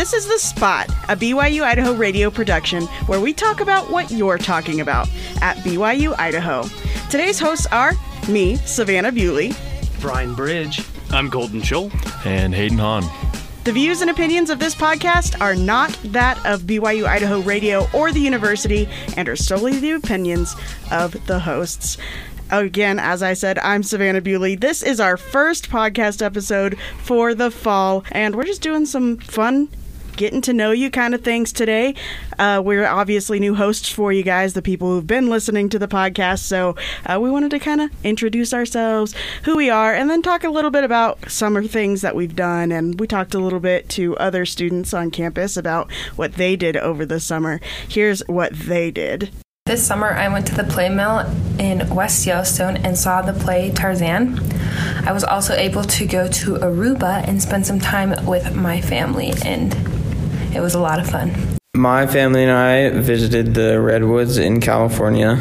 This is The Spot, a BYU Idaho radio production where we talk about what you're talking about at BYU Idaho. Today's hosts are me, Savannah Bewley, Brian Bridge. I'm Colton Scholl. And Hayden Hahn. The views and opinions of this podcast are not that of BYU Idaho Radio or the university and are solely the opinions of the hosts. Again, as I said, I'm Savannah Bewley. This is our first podcast episode for the fall, and we're just doing some fun getting to know you kind of things today. Uh, we're obviously new hosts for you guys, the people who've been listening to the podcast. So uh, we wanted to kind of introduce ourselves, who we are, and then talk a little bit about summer things that we've done. And we talked a little bit to other students on campus about what they did over the summer. Here's what they did. This summer, I went to the Playmill in West Yellowstone and saw the play Tarzan. I was also able to go to Aruba and spend some time with my family, and it was a lot of fun. My family and I visited the Redwoods in California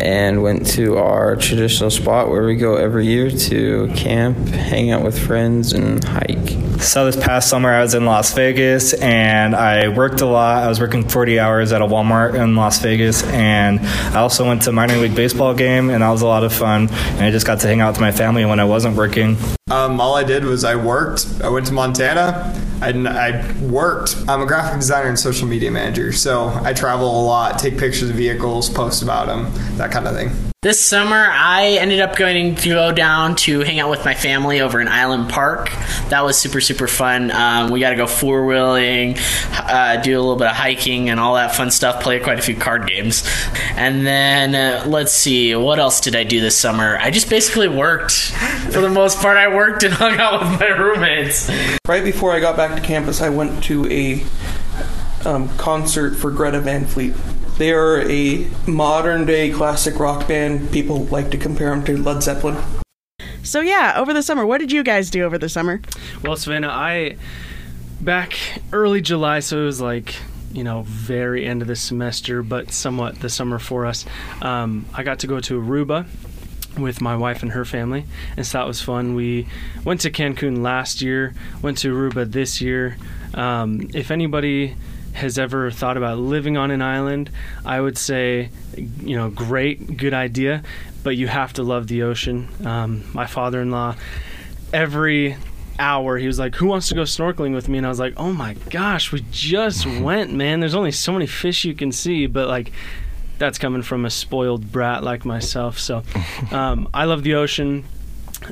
and went to our traditional spot where we go every year to camp, hang out with friends, and hike. So this past summer, I was in Las Vegas and I worked a lot. I was working 40 hours at a Walmart in Las Vegas, and I also went to minor league baseball game, and that was a lot of fun. And I just got to hang out with my family when I wasn't working. Um, all I did was I worked. I went to Montana. I, I worked. I'm a graphic designer and social media manager, so I travel a lot, take pictures of vehicles, post about them, that kind of thing. This summer, I ended up going to go down to hang out with my family over in Island Park. That was super, super fun. Um, we got to go four wheeling, uh, do a little bit of hiking, and all that fun stuff. Play quite a few card games. And then, uh, let's see, what else did I do this summer? I just basically worked. For the most part, I worked and hung out with my roommates. Right before I got back to campus, I went to a um, concert for Greta Van Fleet. They are a modern day classic rock band. People like to compare them to Led Zeppelin. So, yeah, over the summer, what did you guys do over the summer? Well, Savannah, I back early July, so it was like you know very end of the semester, but somewhat the summer for us. Um, I got to go to Aruba with my wife and her family, and so that was fun. We went to Cancun last year, went to Aruba this year. Um, if anybody has ever thought about living on an island, I would say, you know, great, good idea, but you have to love the ocean. Um, my father in law, every hour he was like who wants to go snorkeling with me? And i was like oh my gosh we just went man. There's only so many fish you can see but like that's coming from a spoiled brat like myself. So um, i love the ocean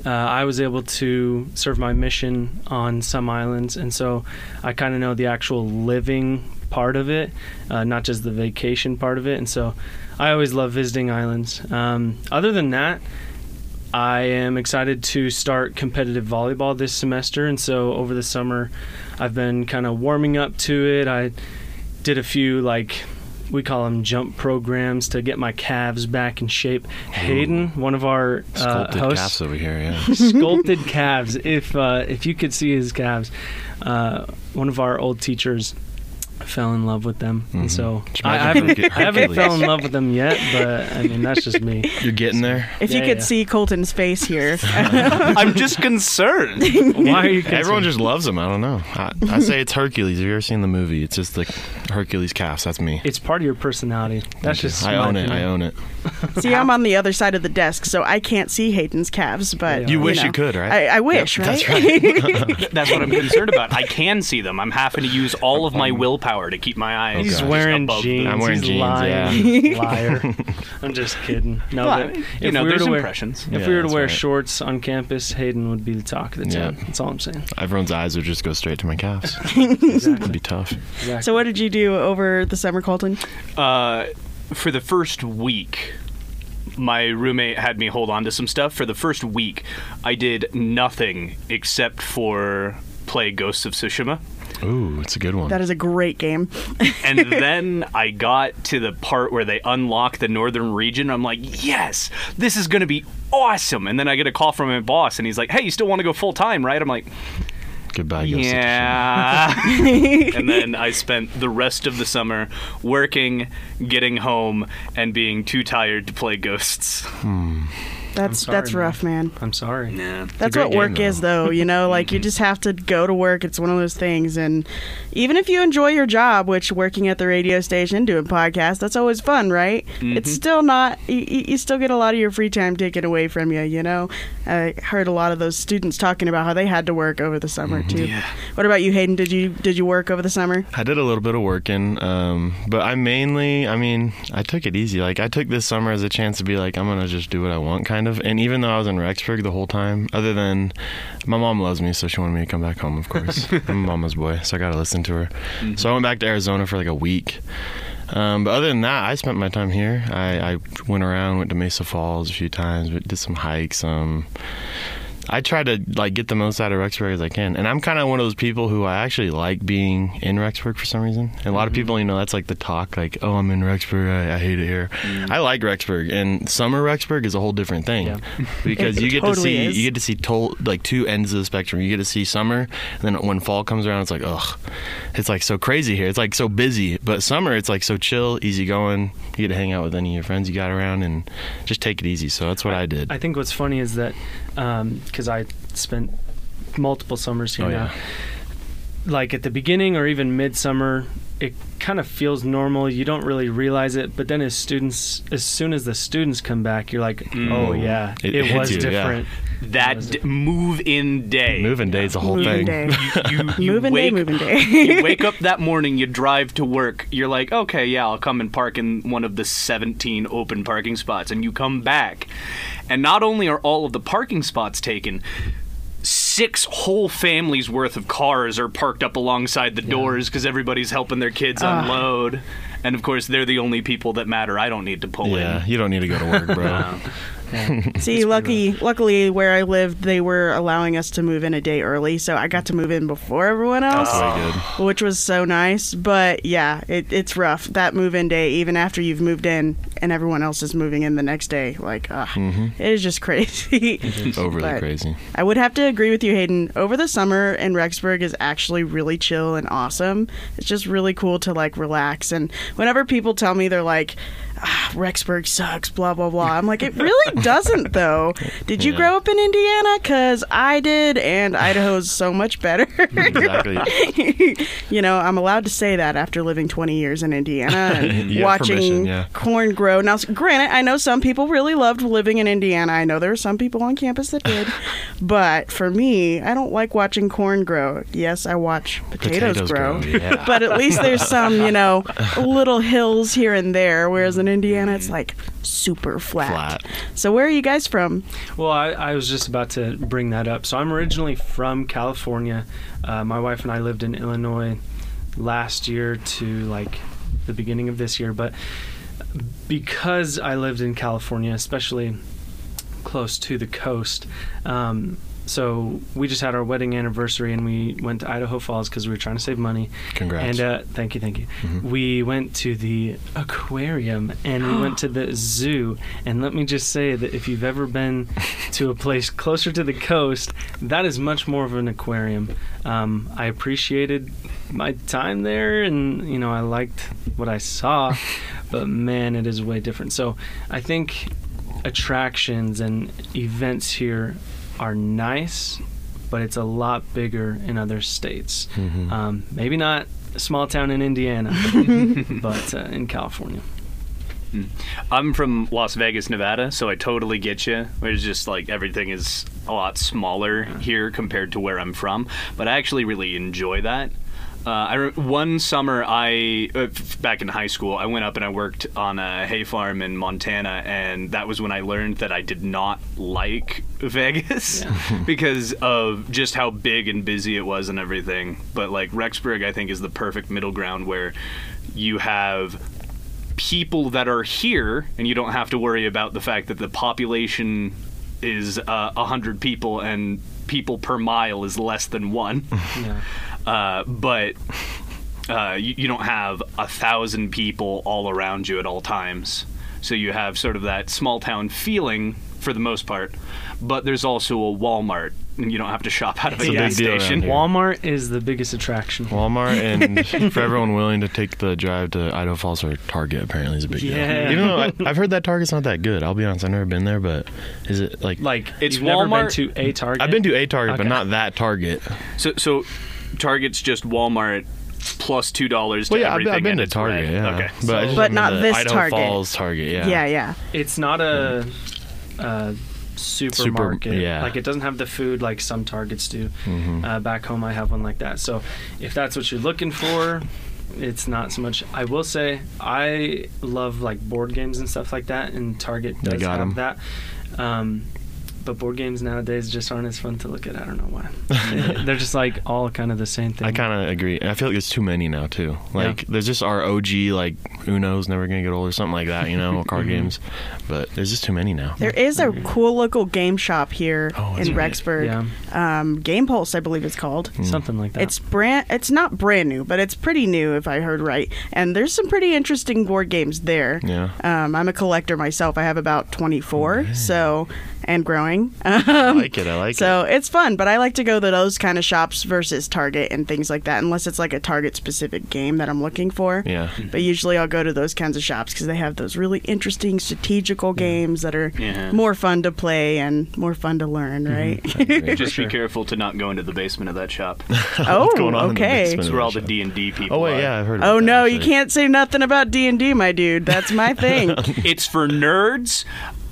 uh, I was able to serve my mission on some islands, and so I kind of know the actual living part of it, uh, not just the vacation part of it. And so I always love visiting islands. Um, other than that, I am excited to start competitive volleyball this semester, and so over the summer, I've been kind of warming up to it. I did a few like we call them jump programs to get my calves back in shape. Hayden, one of our uh, Sculpted hosts, calves over here, yeah. sculpted calves. If uh, if you could see his calves, uh, one of our old teachers fell in love with them, and mm-hmm. so I, I haven't, Herc- I haven't fell in love with them yet. But I mean, that's just me. You're getting there. If you could yeah. see Colton's face here. I'm just concerned. Why are you? Concerned? Everyone just loves him. I don't know. I, I say it's Hercules. Have you ever seen the movie? It's just like Hercules calves. That's me. It's part of your personality. That's just. I my own it. I own it. see, I'm on the other side of the desk, so I can't see Hayden's calves, but. Yeah. You wish know, you could, right? I, I wish, Yep, right? that's right. That's what I'm concerned about. I can see them. I'm having to use all of my willpower to keep my eyes. He's wearing above them. jeans. I'm wearing He's jeans, lying. Liar. I'm just kidding. No, Well, but you if know, we were there's to wear, impressions. If Yeah, we were to wear right. shorts on campus, Hayden would be the talk of the Yeah. town. That's all I'm saying. Everyone's eyes would just go straight to my calves. It'd be tough. Exactly. so, what did you do over the summer, Colton? Uh, for the first week, my roommate had me hold on to some stuff. For the first week, I did nothing except for play Ghosts of Tsushima. Ooh, it's a good one. That is a great game. And then I got to the part where they unlock the northern region. I'm like, yes, this is going to be awesome. And then I get a call from my boss, and he's like, hey, you still want to go full time, right? I'm like, Goodbye, Ghost yeah. and then I spent the rest of the summer working, getting home, and being too tired to play ghosts. Hmm. That's sorry, that's man. rough, man. I'm sorry. Yeah. That's what work game, is, though. You know, like you just have to go to work. It's one of those things. And even if you enjoy your job, which working at the radio station, doing podcasts, that's always fun, right? It's still not, you, you you still get a lot of your free time taken away from you, you know? I heard a lot of those students talking about how they had to work over the summer, too. Yeah. What about you, Hayden? Did you did you work over the summer? I did a little bit of working, um, but I mainly, I mean, I took it easy. Like I took this summer as a chance to be like, I'm gonna just do what I want, kind of. And even though I was in Rexburg the whole time, other than my mom loves me, so she wanted me to come back home. Of course, I'm a mama's boy, so I gotta listen to her. So I went back to Arizona for like a week. Um, but other than that, I spent my time here. I, I went around, went to Mesa Falls a few times, but did some hikes. Um, I try to like get the most out of Rexburg as I can, and I'm kind of one of those people who I actually like being in Rexburg for some reason. And a lot of mm-hmm. people, you know, that's like the talk, like, "Oh, I'm in Rexburg, I, I hate it here." Mm. I like Rexburg, and summer Rexburg is a whole different thing Yeah. because you get to see is. you get to see to- like two ends of the spectrum. You get to see summer, and then when fall comes around, it's like, ugh, it's like so crazy here. It's like so busy, but summer, it's like so chill, easy going. You get to hang out with any of your friends you got around and just take it easy. So that's what I did. I think what's funny is that um, because I spent multiple summers here Oh, now. yeah. Like at the beginning or even midsummer, it kind of feels normal. You don't really realize it, but then as students, as soon as the students come back, you're like, mm. oh yeah, It it, was you, yeah. Different. That d- move in day. Moving day's a whole Moving thing. day. You, you moving day, wake, moving day. you wake up that morning, you drive to work, you're like, okay, yeah, I'll come and park in one of the 17 open parking spots. And you come back, and not only are all of the parking spots taken, six whole families worth of cars are parked up alongside the doors because everybody's helping their kids unload. And of course, they're the only people that matter. I don't need to pull in. Yeah, you don't need to go to work, bro. See, lucky, luckily, where I lived, they were allowing us to move in a day early, so I got to move in before everyone else, good. which was so nice. But yeah, it, it's rough that move-in day, even after you've moved in and everyone else is moving in the next day. Like, uh, it is just crazy. It's overly But crazy. I would have to agree with you, Hayden. Over the summer in Rexburg is actually really chill and awesome. It's just really cool to like relax. And whenever people tell me they're like, ah, Rexburg sucks, blah blah blah, I'm like, it really doesn't though. Did you Yeah. grow up in Indiana? Cause I did, and Idaho's so much better. Exactly. you know, I'm allowed to say that after living 20 years in Indiana and You have permission, watching yeah. corn grow. Now, s- granted, I know some people really loved living in Indiana. I know there were some people on campus that did. but for me, I don't like watching corn grow. Yes, I watch potatoes, Potatoes grow. grow, yeah. but at least there's some, you know, little hills here and there. Whereas in Indiana, it's like super flat. Flat. So, where are you guys from? Well, I, I was just about to bring that up. So I'm originally from California. Uh, my wife and I lived in Illinois last year to like the beginning of this year, but because I lived in California, especially close to the coast, um, so we just had our wedding anniversary and we went to Idaho Falls because we were trying to save money. Congrats. And uh, thank you, thank you. We went to the aquarium and we went to the zoo. And let me just say that if you've ever been to a place closer to the coast, that is much more of an aquarium. Um, I appreciated my time there, and you know I liked what I saw, but man, it is way different. So I think attractions and events here are nice, but it's a lot bigger in other states. Um, maybe not a small town in Indiana, but uh, in California. I'm from Las Vegas, Nevada, so I totally get you. It's just like everything is a lot smaller here compared to where I'm from, but I actually really enjoy that. Uh, I re- one summer I uh, f- back in high school I went up and I worked on a hay farm in Montana and that was when I learned that I did not like Vegas because of just how big and busy it was and everything. But like Rexburg I think is the perfect middle ground where you have people that are here, and you don't have to worry about the fact that the population is uh, a hundred people and people per mile is less than one. Yeah. Uh, but uh, you, you don't have a thousand people all around you at all times. So you have sort of that small town feeling for the most part. But there's also a Walmart And you don't have to shop out of a It's a gas station. Walmart is the biggest attraction. Walmart and for everyone willing to take the drive to Idaho Falls or Target apparently is a big Yeah. deal. Even though I, I've heard that Target's not that good. I'll be honest, I've never been there, but is it like Like It's you've never been Walmart- to a Target. I've been to a Target, but not that Target. So, so Target's just Walmart plus two dollars to Well, yeah, I've been. I've been to Target, yeah. Okay. but, I just But haven't not been to this Idaho Target. Falls Target, yeah. Yeah, yeah. It's not a, a supermarket. yeah. Like it doesn't have the food like some Targets do. Mhm. Uh, back home, I have one like that. So if that's what you're looking for, it's not so much. I will say I love like board games and stuff like that, and Target does got have 'em. that. Um, but board games nowadays just aren't as fun to look at. I don't know why. They're just like all kind of the same thing. I kind of agree. I feel like there's too many now too. Like there's just our OG like Uno's never gonna get old or something like that, you know, card games. But there's just too many now. There is a cool local game shop here Oh, in right. Rexburg. Um, game Pulse, I believe it's called. something like that. It's brand. It's not brand new, but it's pretty new, if I heard right. And there's some pretty interesting board games there. Yeah. Um, I'm a collector myself. I have about 24, so and growing. Um, I like it. I like so it. So it's fun, but I like to go to those kind of shops versus Target and things like that, unless it's like a Target specific game that I'm looking for. Yeah. But usually I'll go to those kinds of shops because they have those really interesting strategical games that are Yeah. more fun to play and more fun to learn, Mm-hmm. right? Just be careful to not go into the basement of that shop. oh, What's going on in the okay. basement? That's where all the D and D people. Oh wait, are. yeah, I've heard. Oh about that, no, you can't say nothing about D and D, my dude. That's my thing. It's for nerds.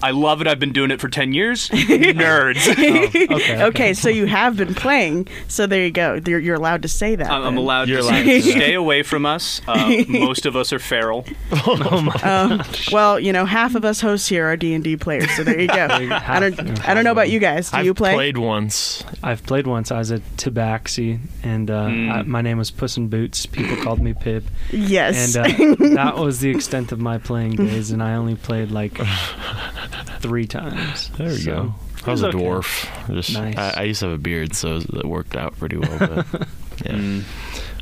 I love it. I've been doing it for ten years. Nerds. okay. okay, so you have been playing. So there you go. You're, you're allowed to say that. I'm I'm allowed You're to allowed say, to. stay away from us. Uh, most of us are feral. oh my Um, well, you know, half of us hosts here are D and D players. So there you go. I don't. I don't know about you guys. Do you play? I've you play? played once. I've played once. I was a Tabaxi, and uh, Mm. I, my name was Puss in Boots. People called me Pip, Yes. and uh, that was the extent of my playing days. And I only played like three times. There you So, go. I was a okay. dwarf. Just Nice. I, I used to have a beard, so it worked out pretty well. But yeah. Mm.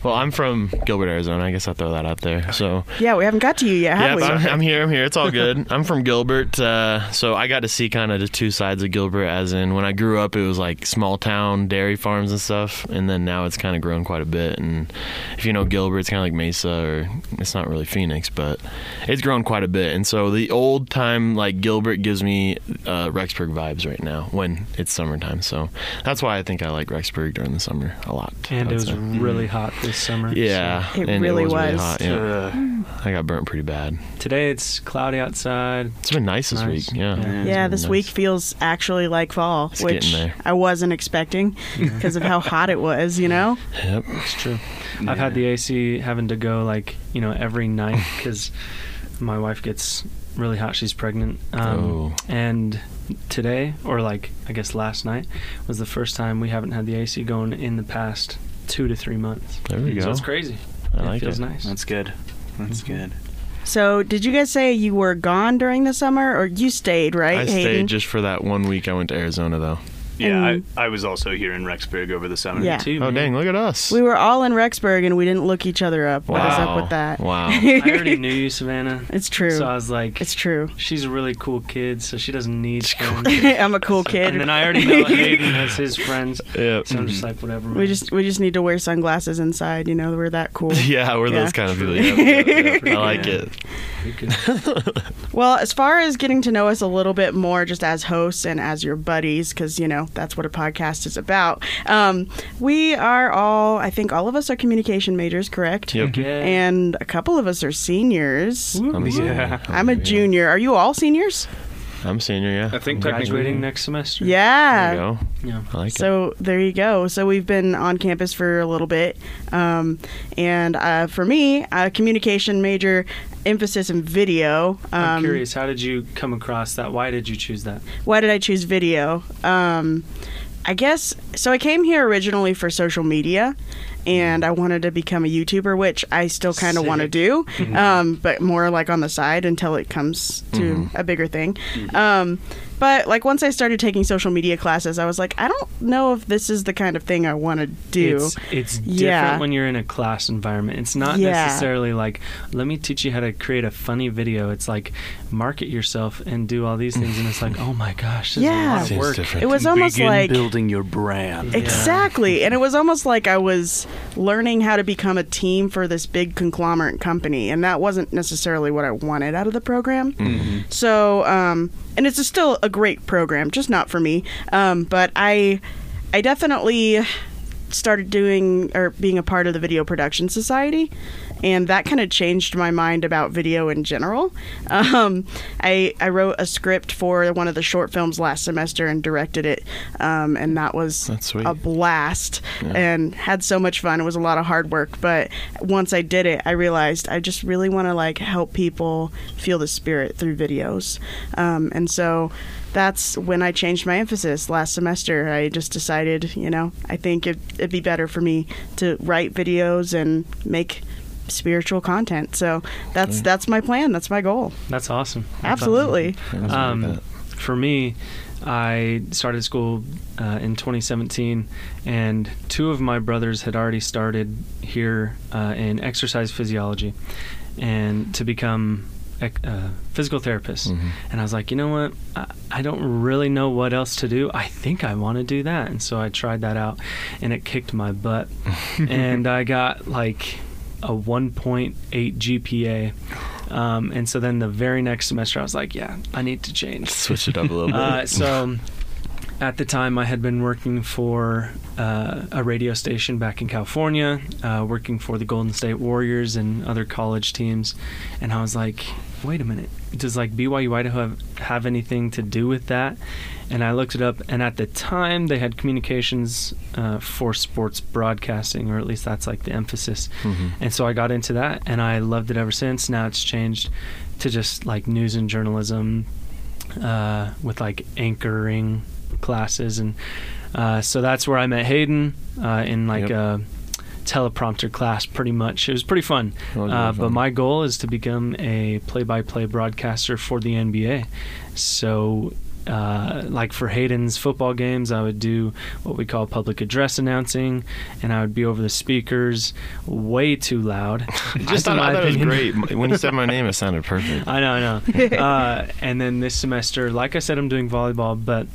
Well, I'm from Gilbert, Arizona. I guess I'll throw that out there. So yeah, we haven't got to you yet, have yeah, we? I'm, I'm here. I'm here. It's all good. I'm from Gilbert, uh, so I got to see kind of the two sides of Gilbert. As in, when I grew up, it was like small town dairy farms and stuff, and then now it's kind of grown quite a bit. And if you know Gilbert, it's kind of like Mesa, or it's not really Phoenix, but it's grown quite a bit. And so the old time like Gilbert gives me uh, Rexburg vibes right now when it's summertime. So that's why I think I like Rexburg during the summer a lot. And it was say. really hot this summer. yeah, It and really it was, really hot. Yeah, I got burnt pretty bad. Today it's cloudy outside. It's been nice this Nice. week. Yeah. Yeah. Yeah, this nice. week feels actually like fall, It's which. I wasn't expecting because of how hot it was. You know. Yep. It's true. I've had the AC having to go like you know every night because my wife gets really hot. She's pregnant. Um, Oh. And today, or like I guess last night, was the first time we haven't had the AC going in the past two to three months. There we go. So it's crazy. I like it feels it. nice. That's good. That's Mm-hmm. good. So, did you guys say you were gone during the summer, or you stayed? Right, I Hayden? stayed just for that one week. I went to Arizona though. Yeah, I, I was also here in Rexburg over the summer. Yeah. Too, Oh man. dang! Look at us. We were all in Rexburg and we didn't look each other up. What is up Wow. with that? Wow. I already knew you, Savannah. It's true. So I was like, it's true. she's a really cool kid, so she doesn't need friends. I'm a cool kid. and then I already know Hayden has his friends, Yep. so I'm just like, whatever. we man. just we just need to wear sunglasses inside. You know, we're that cool. Yeah, we're Yeah. those kind of people. Yep, yep, yep. I like Yeah. it. We could- Well, as far as getting to know us a little bit more, just as hosts and as your buddies, because you know that's what a podcast is about. Um, we are all, I think, all of us are communication majors, correct? Yep. Yeah. And a couple of us are seniors. I'm a Yeah. senior. I'm a junior. Are you all seniors? I'm a senior. Yeah. I think graduating next semester. Yeah. There you go. Yeah. I like So there you go. So we've been on campus for a little bit, um, and uh, for me, a communication major, emphasis in video. Um, I'm curious, how did you come across that? Why did you choose that? Why did I choose video? Um, I guess so. I came here originally for social media, and I wanted to become a YouTuber, which I still kind of want to do, Mm-hmm. um, but more like on the side until it comes to Mm-hmm. a bigger thing. Um, but like once I started taking social media classes, I was like, I don't know if this is the kind of thing I want to do. It's, it's different Yeah. when you're in a class environment. It's not Yeah. necessarily like, let me teach you how to create a funny video. It's like, market yourself and do all these things. And it's like, oh my gosh, this is a Yeah. lot of work. it was almost Begin like building your brand. Exactly. And it was almost like I was learning how to become a team for this big conglomerate company. And that wasn't necessarily what I wanted out of the program. So, um, and it's a still a great program, just not for me. Um, but I, I definitely started doing or being a part of the Video Production Society. And that kind of changed my mind about video in general. Um, I, I wrote a script for one of the short films last semester and directed it. Um, and that was a blast and had so much fun. It was a lot of hard work, but once I did it, I realized I just really want to like help people feel the spirit through videos. Um, and so that's when I changed my emphasis last semester. I just decided, you know, I think it, it'd be better for me to write videos and make spiritual content. So that's that's my plan. That's my goal. That's awesome. That's Absolutely. Sounds like Um, that. for me, I started school uh, in 2017, and two of my brothers had already started here uh, in exercise physiology, and to become ec- uh, physical therapists. And I was like, you know what? I, I don't really know what else to do. I think I want to do that, and so I tried that out, and it kicked my butt, and I got like a 1.8 GPA. Um, and so then the very next semester, I was like, yeah, I need to change. Switch it up a little bit. Uh, so at the time, I had been working for uh, a radio station back in California, uh, working for the Golden State Warriors and other college teams. And I was like, wait a minute, does like BYU Idaho have, have anything to do with that? And I looked it up, and at the time, they had communications uh, for sports broadcasting, or at least that's like the emphasis. And so I got into that, and I loved it ever since. Now it's changed to just like news and journalism, uh, with like anchoring classes, and uh, so that's where I met Hayden uh, in like Yep. a teleprompter class. Pretty much, it was pretty fun. Was Uh, really but my goal is to become a play-by-play broadcaster for the NBA. So. Uh, like for Hayden's football games, I would do what we call public address announcing, and I would be over the speakers way too loud. Just I thought, my I thought it was great. When you said my name, it sounded perfect. I know, I know. uh, and then this semester, like I said, I'm doing volleyball, but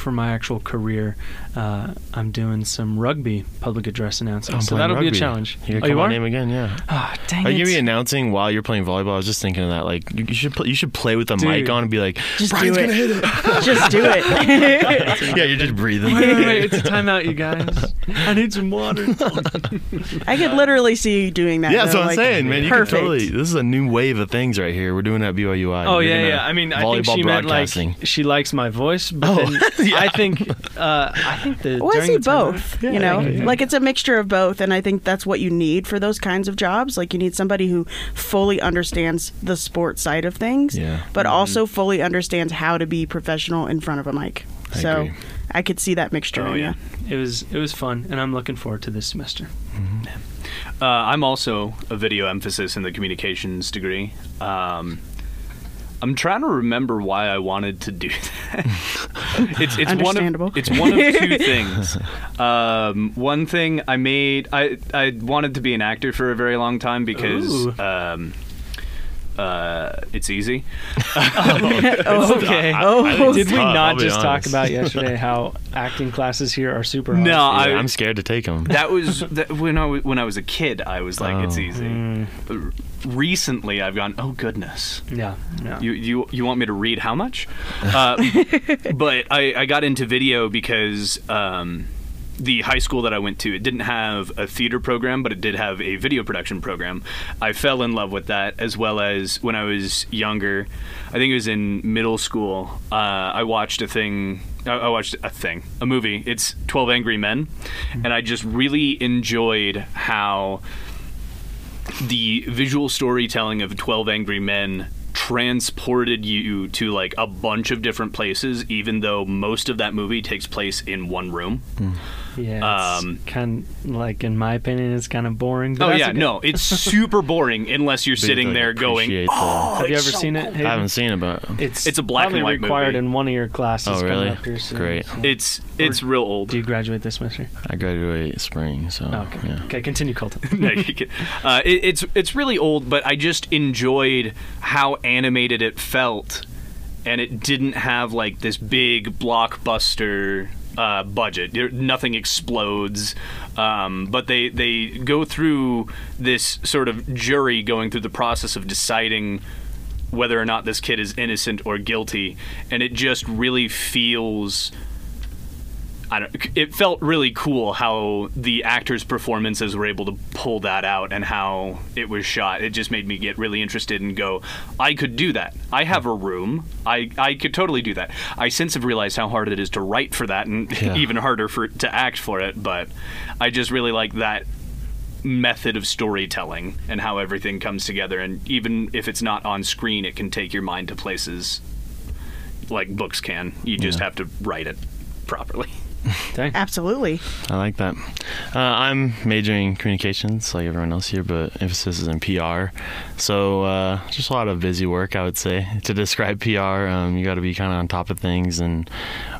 for my actual career, uh, I'm doing some rugby public address announcing. So that'll be a challenge. You oh, call you my are? name again? Yeah. Ah, dang Are it. you gonna be announcing while you're playing volleyball? I was just thinking of that. Like, you you should pl- you should play with the mic on and be like, Just Brian's do it. gonna hit it. Just do it. yeah, you're just breathing. wait, wait, wait, it's a timeout, you guys. I need some water. I could literally see you doing that. Yeah, that's what I'm like, saying, man. You perfect. can totally. This is a new wave of things right here. We're doing at BYUI. Oh We're yeah, yeah. I mean, I think volleyball she meant like broadcasting. she likes my voice, but Oh, then I think uh, I think the Well, I during see the timeout- both. Yeah, you know, yeah, yeah. like it's a mixture of both, and I think that's what you need for those kinds of jobs. Like you need somebody who fully understands the sports side of things, Yeah. but also fully understands how to be professional in front of a mic. I so agree. I could see that mixture. Oh in yeah, it was it was fun, and I'm looking forward to this semester. Uh, I'm also a video emphasis in the communications degree. Um, I'm trying to remember why I wanted to do that. it's it's one of it's one of two things. Um, one thing I made I I wanted to be an actor for a very long time because um, uh, it's easy. Oh, Okay. Oh, I think Did we tough, not be just talk about yesterday how acting classes here are super hard? No, Yeah, I, I'm scared to take them. that was that, when I was, when I was a kid. I was like, it's Oh. easy. But recently, I've gone, oh goodness. Yeah, yeah. You you you want me to read how much? Uh, but I, I got into video because um, the high school that I went to it didn't have a theater program, but it did have a video production program. I fell in love with that as well as when I was younger. I think it was in middle school. Uh, I watched a thing. I I watched a thing, a movie. It's Twelve Angry Men, and I just really enjoyed how the visual storytelling of 12 Angry Men transported you to like a bunch of different places even though most of that movie takes place in one room hmm. Yeah, it's Um, kind like in my opinion, it's kind of boring. but Oh yeah, good- no, it's super boring unless you're sitting like, there going, the- "Oh, Have you ever so seen it? cool." Hayden? I haven't seen it, but It's It's a black and probably white required movie. in one of your classes. Oh, really? Here soon. Great. It's it's real old. Do you graduate this semester? I graduate spring, so Oh, okay. yeah. Okay, continue, Colton. No, you can- uh, it, it's it's really old, but I just enjoyed how animated it felt, and it didn't have like this big blockbuster uh, budget. Nothing explodes, um, but they they go through this sort of jury going through the process of deciding whether or not this kid is innocent or guilty, and it just really feels. I don't, it felt really cool how the actors' performances were able to pull that out and how it was shot. It just made me get really interested and go, I could do that. I have a room. I, I could totally do that. I since have realized how hard it is to write for that and Yeah. even harder for to act for it, but I just really like that method of storytelling and how everything comes together and even if it's not on screen it can take your mind to places like books can. You just Yeah. have to write it properly. Dang. Absolutely. I like that. Uh, I'm majoring in communications, like everyone else here, but emphasis is in PR. So uh, just a lot of busy work, I would say. To describe PR, um, you got to be kind of on top of things and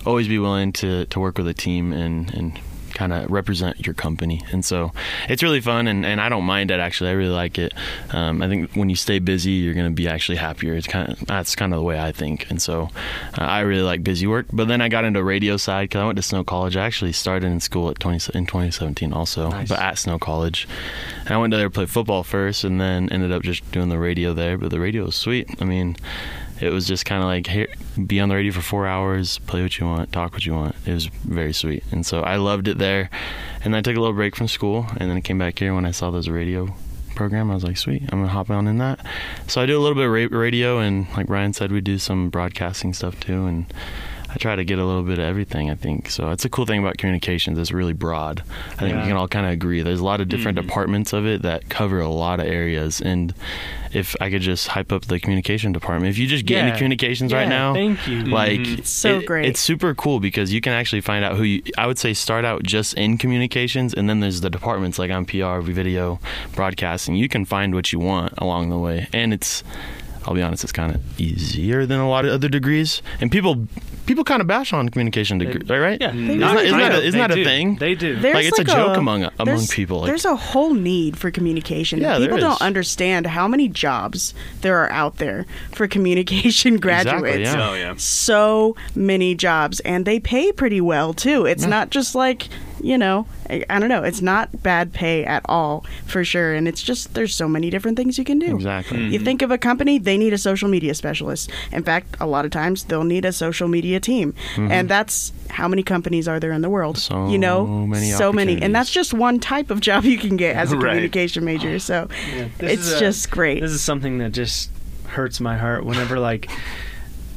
always be willing to, to work with a team and, and kind of represent your company. And so it's really fun, and, and I don't mind it actually. I really like it. Um, I think when you stay busy, you're going to be actually happier. It's kind of that's kind of the way I think. And so uh, I really like busy work. But then I got into radio side because I went to Snow College. I actually started in school at 20 in 2017 also, Nice. but at Snow College. And I went there to play football first, and then ended up just doing the radio there. But the radio was sweet. I mean it was just kind of like here be on the radio for four hours play what you want talk what you want. It was very sweet. And so i loved it there. And i took a little break from school and then i came back here when i saw a radio program. I was like sweet i'm gonna hop on in that. So i do a little bit of radio and like ryan said we do some broadcasting stuff too and I try to get a little bit of everything, I think. So it's a cool thing about communications. It's really broad. I think Yeah. we can all kind of agree. There's a lot of different departments of it that cover a lot of areas. And if I could just hype up the communication department, if you just get Yeah. into communications right now, thank you. like Mhm. It's so it- great. It's super cool because you can actually find out who you. I would say start out just in communications, and then there's the departments like on PR, video, broadcasting. You can find what you want along the way, and it's. I'll be honest, it's kind of easier than a lot of other degrees, and people people kind of bash on communication degrees, right? Yeah, mm-hmm. isn't not that, isn't that, a, isn't that a thing? They do. There's Like, it's a joke among- among there's- people, like- there's a whole need for communication. Yeah, People there don't understand how many jobs there are out there for communication graduates. Exactly, yeah. Oh yeah. So many jobs, and they pay pretty well too. It's not just like you know, I, I don't know. It's not bad pay at all for sure, and it's just there's so many different things you can do. Exactly. You think of a company, they need a social media specialist. In fact, a lot of times they'll need a social media team. And that's how many companies are there in the world? So you know, many so many. And that's just one type of job you can get as a Right. communication major. So Yeah, it's is a- just great. This is something that just hurts my heart whenever like.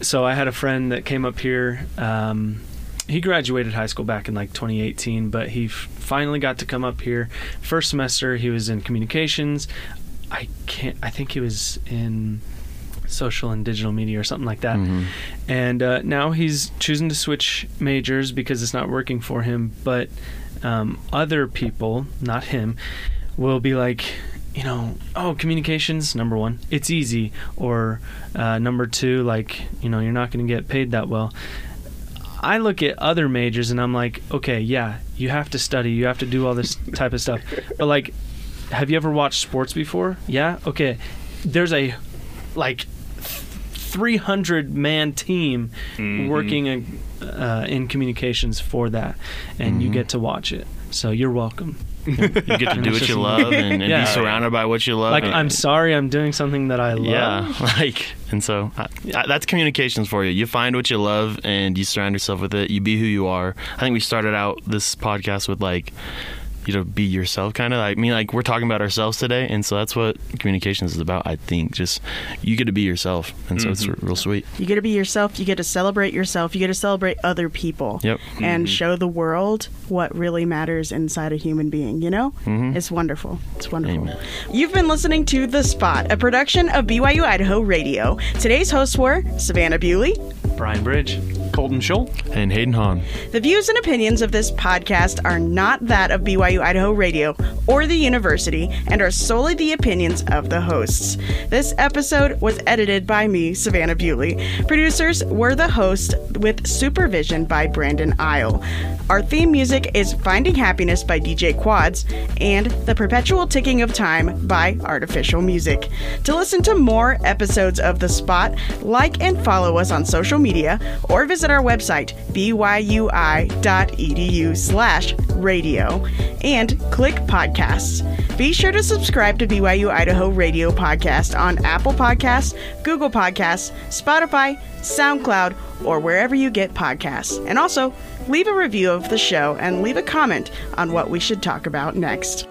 So I had a friend that came up here. Um, he graduated high school back in like 2018, but he f- finally got to come up here. First semester, he was in communications. I can't. I think he was in social and digital media or something like that. Mhm. And uh, now he's choosing to switch majors because it's not working for him. But um, other people, not him, will be like, you know, oh, communications, number one, it's easy. Or uh, number two, like, you know, you're not going to get paid that well. I look at other majors and I'm like, okay, yeah, you have to study, you have to do all this type of stuff. But like, have you ever watched sports before? Yeah? Okay. There's a like 300 man team Mhm. working in, uh, in communications for that, and you Mhm. get to watch it. So you're welcome. You get to do what you love and, and Yeah. be surrounded by what you love. Like, and- I'm sorry, I'm doing something that I love. Yeah, like, and so I, I, that's communications for you. You find what you love and you surround yourself with it. You be who you are. I think we started out this podcast with like, you know, be yourself kind of. I mean, like, we're talking about ourselves today, and so that's what communications is about. I think just you get to be yourself, and so it's real sweet. You get to be yourself. You get to celebrate yourself. You get to celebrate other people. Yep. And show the world what really matters inside a human being. You know, Mhm. it's wonderful. It's wonderful. Amen. You've been listening to The Spot, a production of BYU Idaho Radio. Today's hosts were Savannah Bewley, Brian Bridge. Colton Scholl. And Hayden Hahn. The views and opinions of this podcast are not that of BYU Idaho Radio or the university and are solely the opinions of the hosts. This episode was edited by me, Savannah Bewley. Producers were the hosts with supervision by Brandon Isle. Our theme music is Finding Happiness by DJ Quads and The Perpetual Ticking of Time by Artificial Music. To listen to more episodes of The Spot, like and follow us on social media or visit our website, byui.edu slash radio, and click podcasts. Be sure to subscribe to BYU Idaho Radio Podcast on Apple Podcasts, Google Podcasts, Spotify, SoundCloud, or wherever you get podcasts. And also, leave a review of the show and leave a comment on what we should talk about next.